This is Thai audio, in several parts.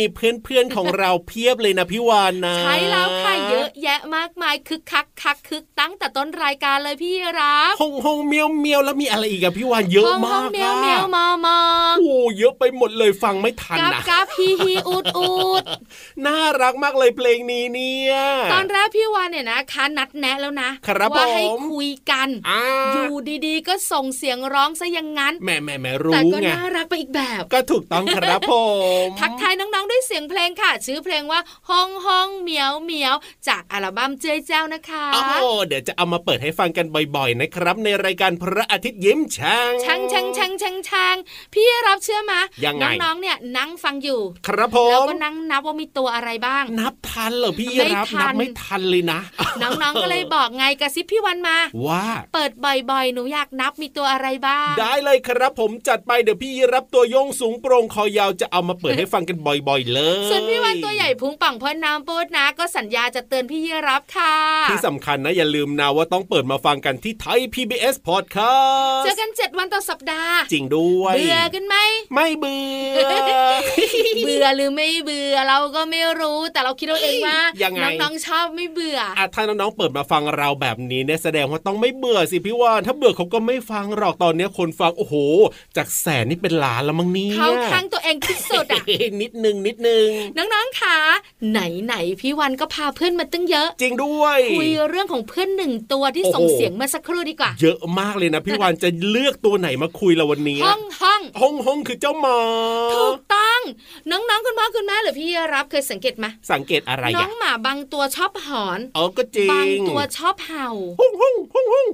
มีเพื่อนๆของเราเพียบเลยนะพี่วานนะ ใช่แล้วค่ะเยอะแยะมากมายคึกคัก คักคึกตั้งแต่ต้นรายการเลยพี่รับฮงฮงเมียวเมียวแล้วมีอะไรอีกอะพี่วานเยอะห้องมาห้องกเมียวอะเมียวมอมอโอ้เยอะไปหมดเลยฟังไม่ทันกาบนะกาบฮีฮีอูดอูดน่ารักมากเลยเพลงนี้เนี่ยตอนแรกพี่วานเนี่ยนะคะนัดแนะแล้วนะครับว่าให้ผมคุยกันอ่าอยู่ดีๆ ก็ส่งเสียงร้องซะอย่างนั้นแหม่แหม่แหม่แต่รู้ก็ไงน่ารักไปอีกแบบ ก็ถูกต้องครับผมทักทายน้องๆด้วยเสียงเพลงค่ะ ชื่อเพลงว่าห้องห้องเหมียวเหมียวจากอัลบั้มเจ๊เจ้านะคะโอ้โหเดี๋ยวจะเอามาเปิดให้ฟังกันบ่อยๆนะครับ ในรายการพระอาทิตย์ยิ้มช่างช่างช่างช่างช่างช่างพี่รับเชื่อมายังไงน้องๆเนี่ยนั่งฟังอยู่ ครับผแล้วมก็นั่งนับว่ามีตัวอะไรบ้าง นับทันเหรอพี่ไม่รับทันนับไม่ทันเลยนะ น้องๆก็เลยบอกไงกระซิบพี่วันมา ว่า เปิดบ่อยๆ หนูอยากนับมีตัวอะไรบ้าง ได้เลยครับผมจัดไปเดี๋ยวพี่รับตัวโยงสูงโปร่งคอยาวจะเอามาเปิดให้ฟังกันบ่อยๆ เลยส่วนพี่วันตัวใหญ่พุงป่องพ่นน้ำปูดนะ ก็สัญญาจะเตือนพี่ยีรับค่ะที่สำคัญนะ อย่าลืมนะว่าต้องเปิดมาฟังกันที่ไทย PBS Podcast เจอกันเจ็ดวันต่อสัปดาห์ จริงด้วย เบื่อกันไหม ไม่เบื่อ เบื่อหรือไม่เบื่อเราก็ไม่รู้ แต่เราคิดเอาเองว่ายังไงน้องๆชอบไม่เบื่ออะถ้าน้องๆเปิดมาฟังเราแบบนี้เนี่ยแสดงว่าต้องไม่เบื่อสิพี่วานถ้าเบื่อเขาก็ไม่ฟังหรอกตอนเนี้ยคนฟังโอ้โห จากแสนนี่เป็นล้านแล้วมั้งเนี่ยเข้าข้างตัวเองที่สุดอะนิดนึงนิดนึงน้องๆค่ะไหนๆพี่วันก็พาเพื่อนมาตั้งเยอะ จริงด้วยคุยเรื่องของเพื่อนหนึ่งตัวที่โอ้โหส่งเสียงเมื่อสักครู่ดีกว่า เยอะมากเลยนะพี่วานจะเลือกตัวไหนมาคุยละวันนี้ห้องห้องห้องห้องคือเจ้าหมาถูกต้องน้องๆคุณพ่อคุณแม่หรือพี่รับเคยสังเกตไหมสังเกตอะไรน้ออะงหมาบางตัวชอบหอนเออก็จริงบางตัวชอบเห่าห้องห้องห้องห้อง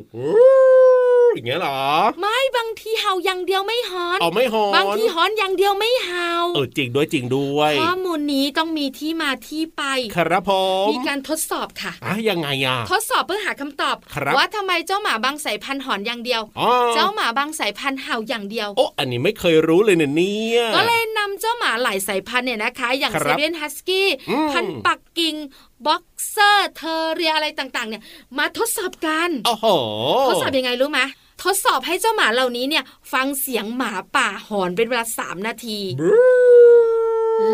อย่างเงี้ยเหรอ ไม่บางทีเห่าอย่างเดียวไม่หอนเอาไม่หอนบางทีหอนอย่างเดียวไม่เห่าเออจริงด้วยจริงด้วยข้อมูลนี้ต้องมีที่มาที่ไป ครับผมมีการทดสอบค่ะอะยังไงอะทดสอบเพื่อหาคำตอบครับว่าทำไมเจ้าหมาบางสายพันธุ์หอนอย่างเดียวอ๋อเจ้าหมาบางสายพันธุ์เห่าอย่างเดียวโอ้อันนี้ไม่เคยรู้เลยเนี่ยเนี่ยก็เลยนำเจ้าหมาหลายสายพันธุ์เนี่ยนะคะ อย่างครับไซบีเบียนฮัสกี้อืมพันธุ์ปักกิ่งบ็อกเซอร์เทอเรียอะไรต่างๆ เนี่ย มาทดสอบกัน โอ้โห ทดสอบยังไงรู้ไหม ทดสอบให้เจ้าหมาเหล่านี้เนี่ย ฟังเสียงหมาป่าหอนเป็นเวลาสามนาที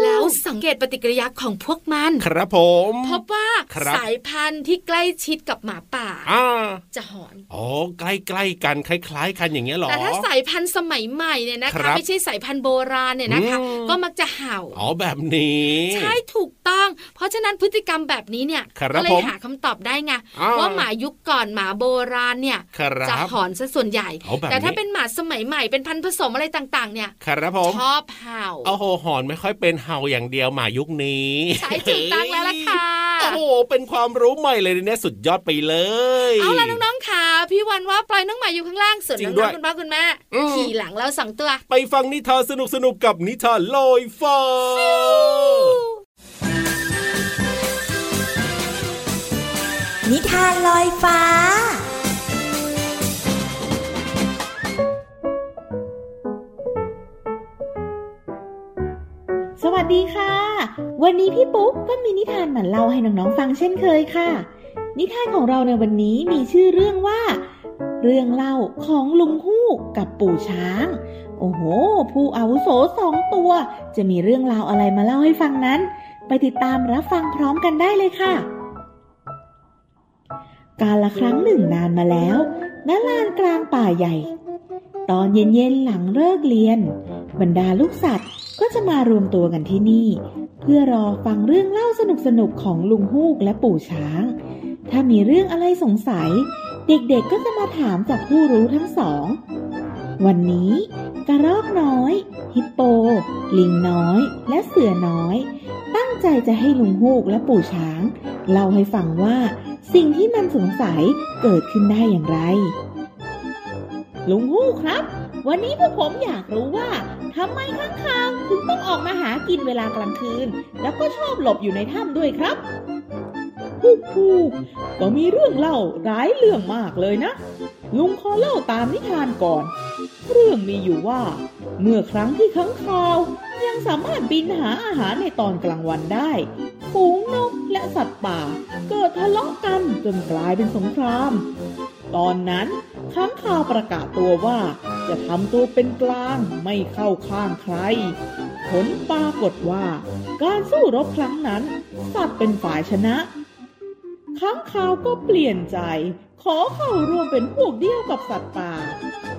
แล้วสังเกตปฏิกิริยาของพวกมัน ครับผมพบว่าครับสายพันธุ์ที่ใกล้ชิดกับหมาป่าอ่าจะหอนอ๋อใกล้ๆกันคล้าย ๆ กันอย่างเงี้ยเหรอแต่ถ้าสายพันธุ์สมัยใหม่เนี่ยนะครัคะบไม่ใช่สายพันธุ์โบราณเนี่ยนะคะอืมก็มักจะเห่าอ๋อแบบนี้ใช่ถูกต้อง เพราะฉะนั้นพฤติกรรมแบบนี้เนี่ยครับก็เลผยมหาคำตอบได้ไงอ่าว่าหมายุคก่อนหมาโบราณเนี่ยครับจะหอนซะส่วนใหญ่เอาแบบแต่ถ้านี้เป็นหมาสมัยใหม่เป็นพันธุ์ผสมอะไรต่างๆ เนี่ยครับผมชอบเห่าโอ้โหหอนไม่ค่อยเป็นเห่าอย่างเดียวหมายุคนี้ใช่ถูกต้องแล้วล่ะค่ะโอ้โหเป็นความรู้ใหม่เลยเนี่ยสุดยอดไปเลย เอาล่ะน้องๆค่ะพี่วันว่าปล่อยน้องหมาอยู่ข้างล่างส่วนจริน้งด้อวงยๆคุณพ่อคุณแม่อืมขี่หลังเราสองตัว ไปฟังนิทานสนุกๆกับนิทานลอยฟ้านิทานลอยฟ้า สวัสดีค่ะ วันนี้พี่ปุ๊กก็มีนิทานมาเล่าให้น้องๆฟังเช่นเคยค่ะ นิทานของเราในวันนี้มีชื่อเรื่องว่า เรื่องเล่าของลุงฮูกกับปู่ช้าง โอ้โห ผู้อาวุโสสองตัว จะมีเรื่องราวอะไรมาเล่าให้ฟังนั้น ไปติดตามรับฟังพร้อมกันได้เลยค่ะ กาละครั้งหนึ่งนานมาแล้วณลานกลางป่าใหญ่ ตอนเย็นๆหลังเลิกเรียน บรรดาลูกสัตว์ ก็จะมารวมตัวกันที่นี่ เพื่อรอฟังเรื่องเล่าสนุกๆของลุงฮูกและปู่ช้าง ถ้ามีเรื่องอะไรสงสัย เด็กๆก็จะมาถามจากผู้รู้ทั้งสอง วันนี้กระรอกน้อย ฮิปโป ลิงน้อย และเสือน้อย ตั้งใจจะให้ลุงฮูกและปู่ช้างเล่าให้ฟังว่า สิ่งที่มันสงสัยเกิดขึ้นได้อย่างไร ลุงฮูกครับ วันนี้พวกผมอยากรู้ว่าทำไมข้างคาวถึงต้องออกมาหากินเวลากลางคืน แล้วก็ชอบหลบอยู่ในถ้ำด้วยครับฮูกฮูกก็มีเรื่องเล่าหลายเรื่องมากเลยนะ ลุงขอเล่าตามนิทานก่อน เรื่องมีอยู่ว่า เมื่อครั้งที่ข้างคาว ยังสามารถบินหาอาหารในตอนกลางวันได้ฝูงนกและสัตว์ป่า เกิดทะเลาะกันจนกลายเป็นสงคราม ตอนนั้นข้างคาวประกาศตัวว่า จะทำตัวเป็นกลางไม่เข้าข้างใคร ผลปรากฏว่า การสู้รบครั้งนั้น สัตว์เป็นฝ่ายชนะข้างคาวก็เปลี่ยนใจ ขอเข้าร่วมเป็นพวกเดียวกับสัตว์ป่า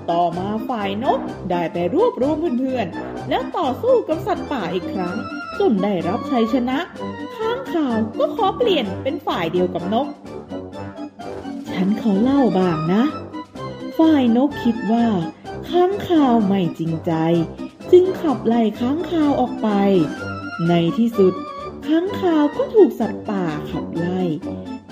ต่อมาฝ่ายนกได้ไปรวบรวมเพื่อนๆ แล้วต่อสู้กับสัตว์ป่าอีกครั้ง จนได้รับชัยชนะข้างข่าวก็ขอเปลี่ยนเป็นฝ่ายเดียวกับนก ฉันขอเล่าบ้างนะ ฝ่ายนกคิดว่า ค้างคาวไม่จริงใจ จึงขับไล่ค้างคาวออกไป ในที่สุดค้างคาวก็ถูกสัตว์ป่าขับไล่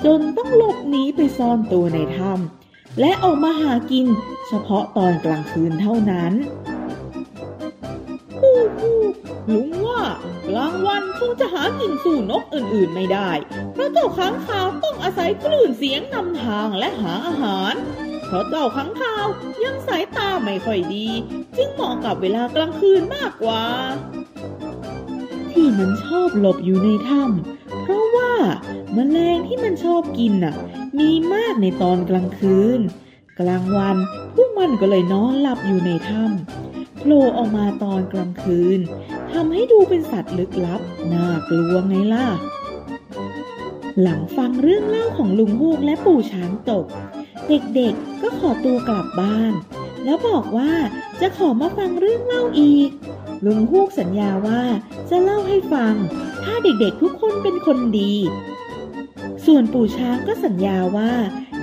จนต้องหลบหนีไปซ่อนตัวในถ้ำและออกมาหากินเฉพาะตอนกลางคืนเท่านั้นฮู้ฮู้ลุงว่ากลางวันคงจะหากินสู่นกอื่นๆไม่ได้ เพราะเจ้าค้างคาวต้องอาศัยคลื่นเสียงนำทางและหาอาหาร เพราะเจ้าค้างคาวยังสายตาไม่ค่อยดี จึงเหมาะกับเวลากลางคืนมากกว่า ที่มันชอบหลบอยู่ในถ้ำเพราะว่าแมลงที่มันชอบกินน่ะ มีมากในตอนกลางคืน กลางวันพวกมันก็เลยนอนหลับอยู่ในถ้ำโผล่ออกมาตอนกลางคืนทำให้ดูเป็นสัตว์ลึกลับน่ากลัวไงล่ะหลังฟังเรื่องเล่าของลุงฮูกและปู่ช้างตก เด็กๆ ก็ขอตัวกลับบ้าน แล้วบอกว่าจะขอมาฟังเรื่องเล่าอีก ลุงฮูกสัญญาว่าจะเล่าให้ฟัง ถ้าเด็กๆทุกคนเป็นคนดี ส่วนปู่ช้างก็สัญญาว่า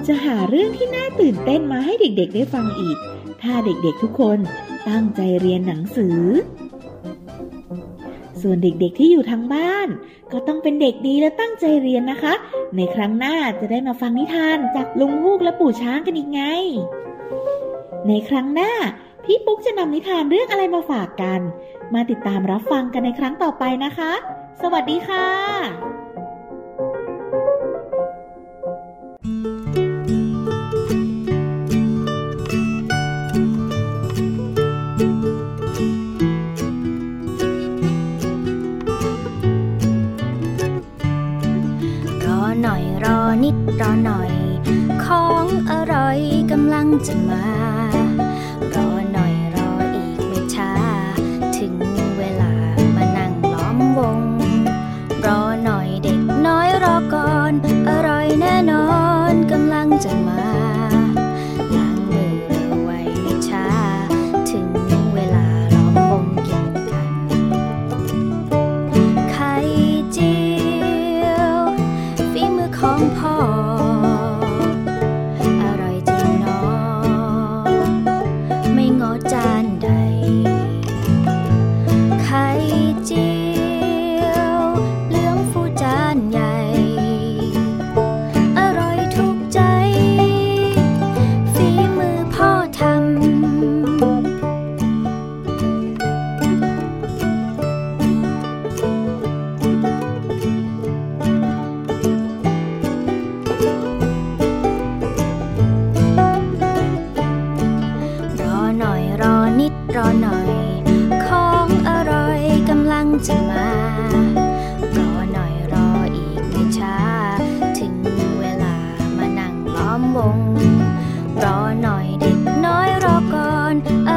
จะหาเรื่องที่น่าตื่นเต้นมาให้เด็กๆ ได้ฟังอีก ถ้าเด็กๆทุกคนตั้งใจเรียนหนังสือ ส่วนเด็กๆที่อยู่ทางบ้าน ก็ต้องเป็นเด็กดีและตั้งใจเรียนนะคะ ในครั้งหน้าจะได้มาฟังนิทานจากลุงฮูกและปู่ช้างกันอีกไง ในครั้งหน้า พี่ปุ๊กจะนำนิทานเรื่องอะไรมาฝากกัน มาติดตามรับฟังกันในครั้งต่อไปนะคะ สวัสดีค่ะ and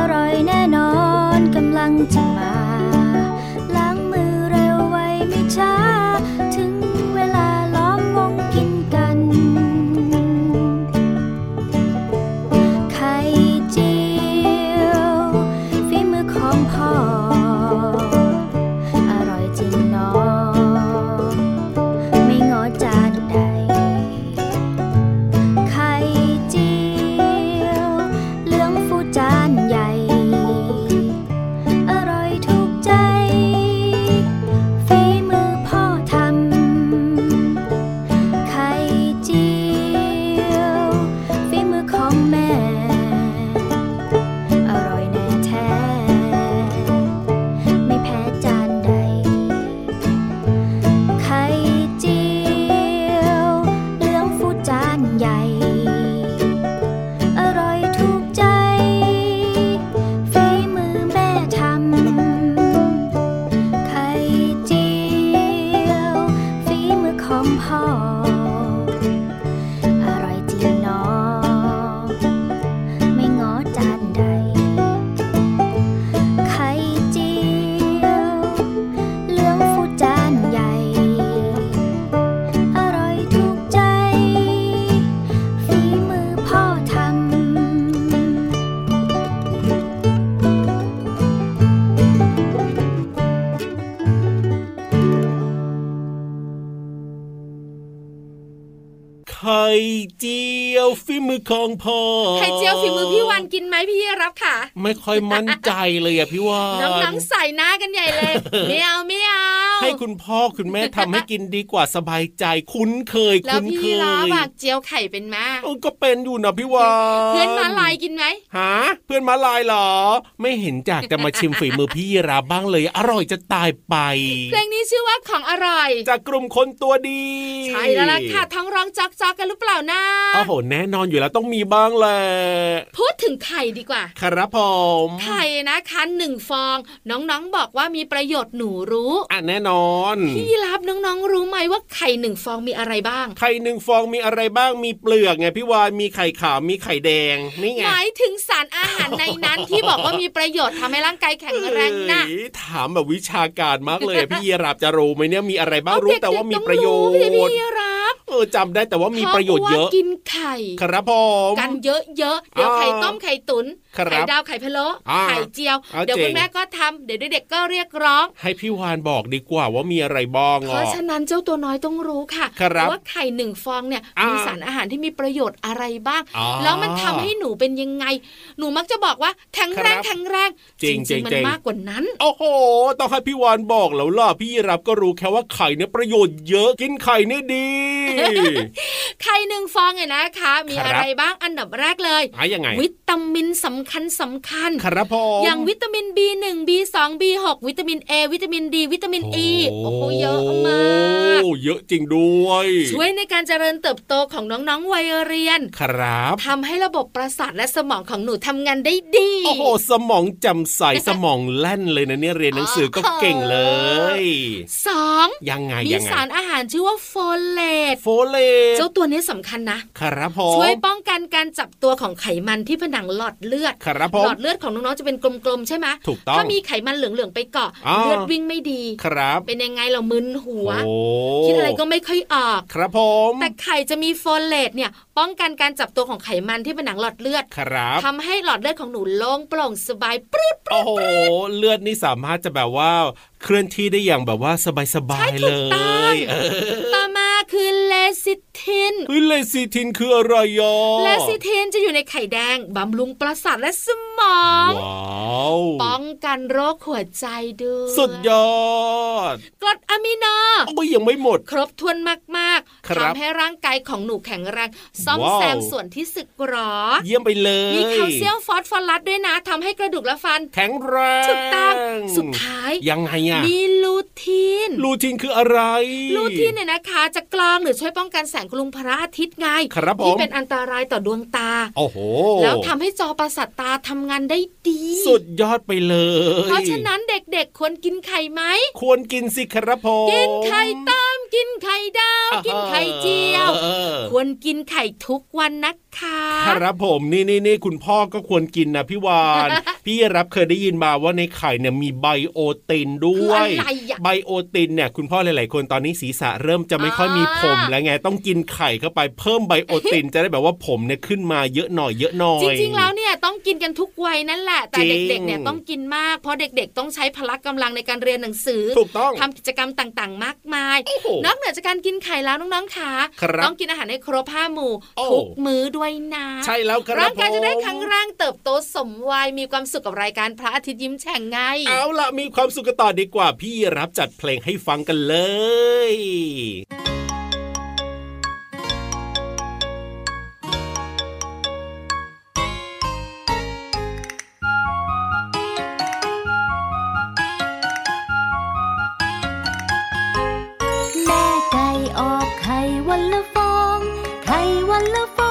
เจียวฝีมือของพ่อไข่เจียวฝีมือพี่วันกินไหมพี่รับค่ะ ไม่ค่อยมั่นใจเลยอะพี่วานน้องๆใส่หน้ากันใหญ่เลยไม่เอาไม่เอาให้คุณพ่อคุณแม่ทำให้กินดีกว่าสบายใจคุ้นเคยแล้วคุ้นเคพี่รับยอะเจียวไข่เป็นไหมเออก็เป็นอยู่นะพี่วานเพื่อนมาลายกินไหมหาเพื่อนมาลายเหรอ ไม่เห็นจากจะมาชิมฝีมือพี่ยีราฟบ้างเลย อร่อยจะตายไปเพลงนี้ชื่อว่าของอร่อย จากกลุ่มคนตัวดี ใช่แล้วล่ะค่ะท้องร้องจอกจอกกันหรือเปล่านะโอ้โหแน่นอนอยู่แล้วต้องมีบ้างแหละพูดถึงไข่ดีกว่า ครับผมไข่นะคะหนึ่งฟอง น้องๆบอกว่ามีประโยชน์หนูรู้อะแน่นอนพี่รับน้องๆรู้ไหมว่าไข่หนึ่งฟองมีอะไรบ้าง ไข่หนึ่งฟองมีอะไรบ้างมีเปลือกไงพี่วานมีไข่ขาวมีไข่แดงนี่ไงหมายถึงสารอาหารในนั้นที่บอกว่ามีประโยชน์ทำให้ร่างกายแข็งแรงนะเอ้ยถามแบบวิชาการมากเลยอะพี่ยีราฟจะรู้ไหมเนี่ยมีอะไรบ้างรู้เด็กๆแต่ว่ามีประโยชน์ต้องรู้พี่รับ เออจำได้แต่ว่ามีประโยชน์เยอะพาว่ากินไข่ ครับผมกันเยอะๆเดี๋ยวอ่าไข่ต้มไข่ตุ๋นครับ ไข่ดาวไข่พะโล้อ่าไข่เจียวเอาเดี๋ยวเจ๋งคุณแม่ก็ทำเดี๋ยวเด็กๆก็เรียกร้อง ให้พี่วานบอกดีกว่าว่ามีอะไรบ้างเพอะราะฉะนั้นเจ้าตัวน้อยต้องรู้ค่ะครับว่าไข่หนึ่งฟองเนี่ยอ่ามีมีสารอาหารที่มีประโยชน์อะไรบ้างอ๋อแล้วมันทำให้หนูเป็นยังไง หนูมักจะบอกว่าแข็งแรงครับแข็งแรงจริงๆมันจริงมากกว่านั้น โอ้โห ต้องให้พี่วานบอกแล้วล่ะพี่ยีรับก็รู้แค่ว่าไข่เนี่ยประโยชน์เยอะกินไข่เนี่ยดี ไข่หนึ่งฟองเนี่ยนะคะ มีครับอะไรบ้างอันดับแรกเลยหายังไงวิตามินสำคัญสำคัญครับผมอย่างวิตามิน B1 B2 B6 วิตามิน A วิตามิน D วิตามิน E โอ้โหเยอะมากโอ้เยอะจริงด้วย ช่วยในการเจริญเติบโตของน้องๆวัยเรียน ครับทำให้ระบบประสาทและสมองของหนูทำงานได้ดี โอ้โห สมองจำใสสมองแล่นเลยนะเนี่ยเรียนหนังสือก็เก่งเลยสองยังไงมียังไงสารอาหารชื่อว่าโฟเลตโฟเลตเจ้าตัวนี้สำคัญนะ ครับผมช่วยป้องกันการจับตัวของไขมันที่ผนังหลอดเลือดครับผมหลอดเลือดของน้องๆจะเป็นกลมๆใช่ไหมถูกต้องถ้ามีไขมันเหลืองๆไปเกาะอ๋อเลือดวิ่งไม่ดีครับ เป็นยังไงเรามึนหัวโอ้คิดอะไรก็ไม่ค่อยออก ครับผมแต่ไข่จะมีโฟเลตเนี่ย ป้องกันการจับตัวของไขมันที่ผนังหลอดเลือดครับทำให้หลอดเลือดของหนูโล่งโปร่งสบายปรื๊ดโอ้โหเลือดนี่สามารถจะแบบว่าเคลื่อนที่ได้อย่างแบบว่าสบายๆเลยเออต่อมาคือเลซิ ทินเฮ้ยเลซิทินคืออะไรอะเลซิทินจะอยู่ในไข่แดงบำรุงประสาทและสมองว้าวป้องกันโรคหัวใจด้วยสุดยอดกรดอะมิโนโอ้ยยังไม่หมด ครบถ้วนมากครับๆทำให้ร่างกายของหนูแข็งแรงซ่อมว้าวแซมส่วนที่สึกหรอ เยี่ยมไปเลยมีแคลเซียมฟอสฟอรัสด้วยนะทำให้กระดูกและฟัน แข็งแรงถูกต้องสุดท้ายยังไงอะมีลูทีน ลูทินคืออะไร ลูทีนเนี่ยนะคะ จะกรองหรือช่วยป้องกันแสงกรุงพระอาทิตย์ไงครับผมที่เป็นอันตรายต่อดวงตา โอ้โห แล้วทำให้จอประสาทตาทำงานได้ดี สุดยอดไปเลย เพราะฉะนั้นเด็กๆควรกินไข่ไหม ควรกินสิครับผมกินไข่ต้มกินไข่ดาว กินไข่เจียวเออควรกินไข่ทุกวันนะคะครับผมนี่นี่นี่คุณพ่อก็ควรกินนะพี่วานพี่รับเคยได้ยินมาว่าในไข่เนี่ยมีไบโอตินด้วคืยออะไรอะไบโอตินเนี่ยคุณพ่อหลายๆคนตอนนี้ศีรษะเริ่มจะไม่ค่อยมีผมอ่าแล้วไงต้องกินไข่เข้าไปเพิ่มไบโอติน จะได้แบบว่าผมเนี่ยขึ้นมาเยอะหน่อยเยอะหน่อย จริงๆแล้วเนี่ยต้องกินกันทุกวัยนั่นแหละ แต่จริงเด็กๆเนี่ยต้องกินมาก เพราะเด็กๆ ต้องใช้พละกำลังในการเรียนหนังสือถูกต้องทำกิจกรรมต่างๆ มากมายโอ้โหนอกเหนือจากการกินไข่แล้วน้องๆค่ะครับต้องกินอาหารให้ครบห้าหมู่โอ้ทุกมื้อด้วยนะใช่แล้วครับร่างกายจะได้ผมแข็งแรงเติบโตสมวัยมีความสุขกับรายการพระอาทิตย์ยิ้มแฉ่งไงเอาละมีความสุขกันต่อดีกว่าพี่รับจัดเพลงให้ฟังกันเลย ข่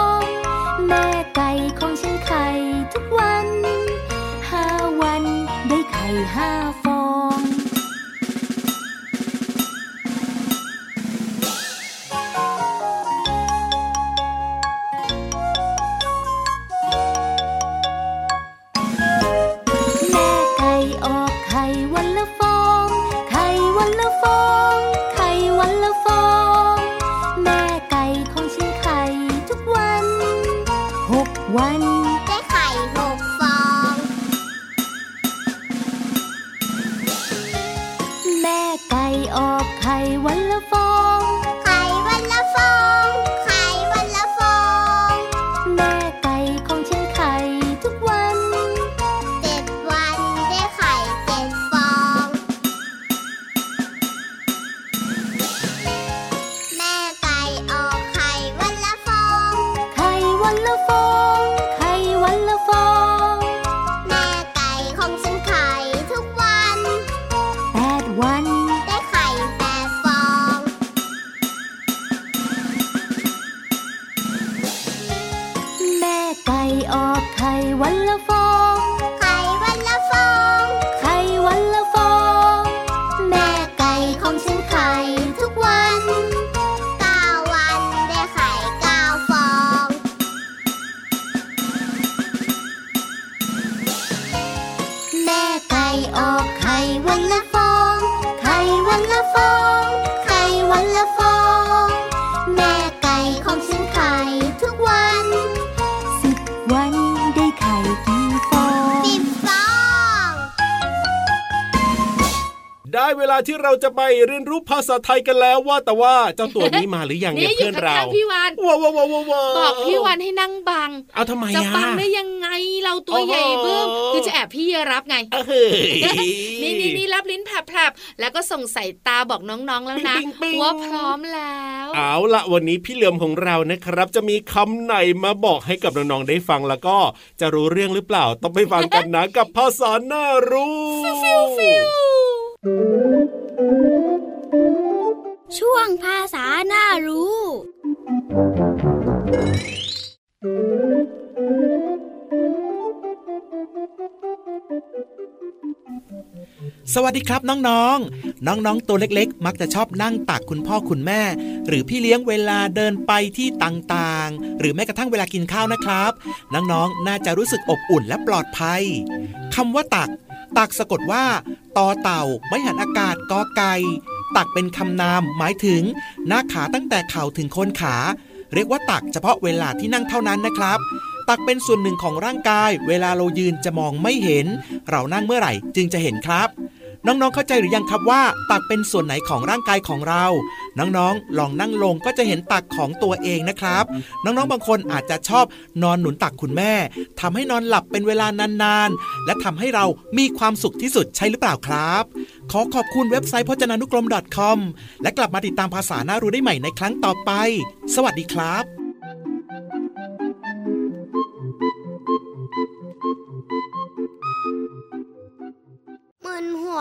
ห ที่เราจะไปเรียนรู้ภาษาไทยกันแล้วว่าแต่ว่าเจ้าตัวนี้มาหรือยังเนี่ยนี่อยู่เพื่อนเราข้างๆพี่วานว้าวว้าวว้าวว้าวบอกพี่วันให้นั่งบังเอาทำไมจะอะบังได้ยังไงเราตัวโอ้โหใหญ่เบิ้มคือจะแอบพี่รับไงเอ้ยนี่นี่นี่รับลิ้นแผลบๆแล้วก็ส่งสายตาบอกน้องๆแล้วนะปิ๊งปิ๊งปิ๊งว่าพร้อมแล้ว เอาละวันนี้พี่เหลือมของเรานะครับ จะมีคำไหนมาบอกให้กับน้องๆได้ฟังแล้วก็จะรู้เรื่องหรือเปล่าต้องไปฟังกันนะกับภาษาหน้ารู้ฟิวฟิว ช่วงภาษาหน้ารู้ สวัสดีครับน้องๆ น้องๆ ตัวเล็กๆ มักจะชอบนั่งตักคุณพ่อคุณแม่ หรือพี่เลี้ยงเวลาเดินไปที่ต่างๆ หรือแม้กระทั่งเวลากินข้าวนะครับ น้องๆ น่าจะรู้สึกอบอุ่นและปลอดภัยคำว่าตัก ตักสะกดว่าต่อเต่าไม่หันอากาศกอไก่ตักเป็นคำนามหมายถึง หน้าขาตั้งแต่เข่าถึงโคนขา เรียกว่าตักเฉพาะเวลาที่นั่งเท่านั้นนะครับ ตักเป็นส่วนหนึ่งของร่างกาย เวลาเรายืนจะมองไม่เห็น เรานั่งเมื่อไหร่จึงจะเห็นครับ น้องๆ เข้าใจหรือยังครับว่าตักเป็นส่วนไหนของร่างกายของเรา น้องๆ ลองนั่งลงก็จะเห็นตักของตัวเองนะครับ น้องๆ บางคนอาจจะชอบนอนหนุนตักคุณแม่ทำให้นอนหลับเป็นเวลานานๆ และทำให้เรามีความสุขที่สุดใช่หรือเปล่าครับ ขอขอบคุณเว็บไซต์พจนานุกรม .com และกลับมาติดตามภาษาหน่ารู้ได้ใหม่ในครั้งต่อไป สวัสดีครับ มึนหั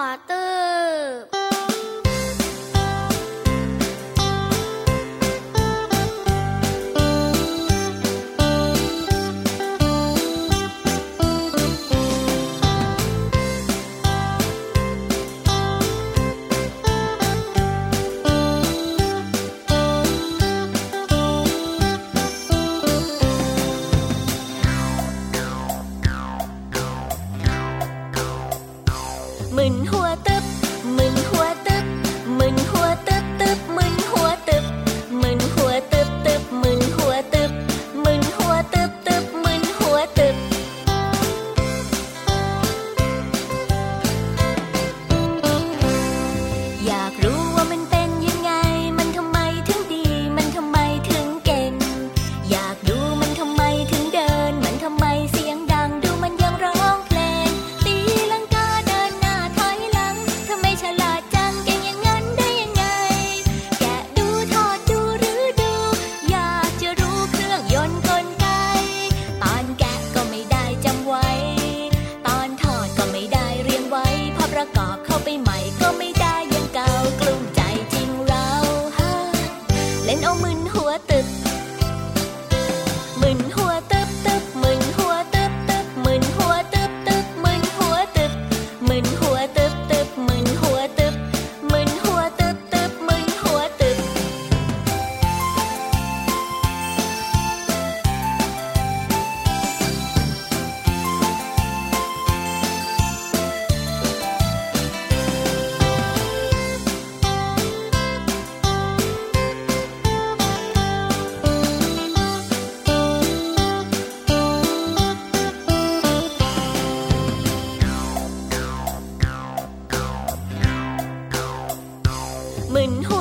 มึน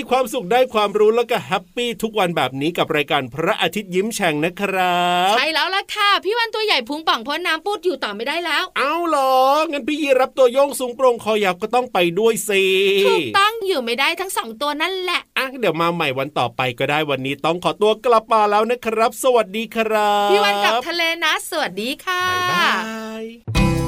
มีความสุขได้ความรู้แล้วก็แฮปปี้ทุกวันแบบนี้กับรายการพระอาทิตย์ยิ้มแฉ่งนะครับใช่แล้วล่ะค่ะ พี่วันตัวใหญ่พุงป่องเพราะน้ำปูดอยู่ต่อไม่ได้แล้ว เอาเหรองั้นพี่ยีรับตัวโยงสูงโปร่งคอยาวก็ต้องไปด้วยสิถูกต้องอยู่ไม่ได้ทั้งสองตัวนั่นแหละอะเดี๋ยวมาใหม่วันต่อไปก็ได้วันนี้ต้องขอตัวกลับมาแล้วนะครับ สวัสดีครับ พี่วันกลับทะเลนะ สวัสดีค่ะบ๊ายบาย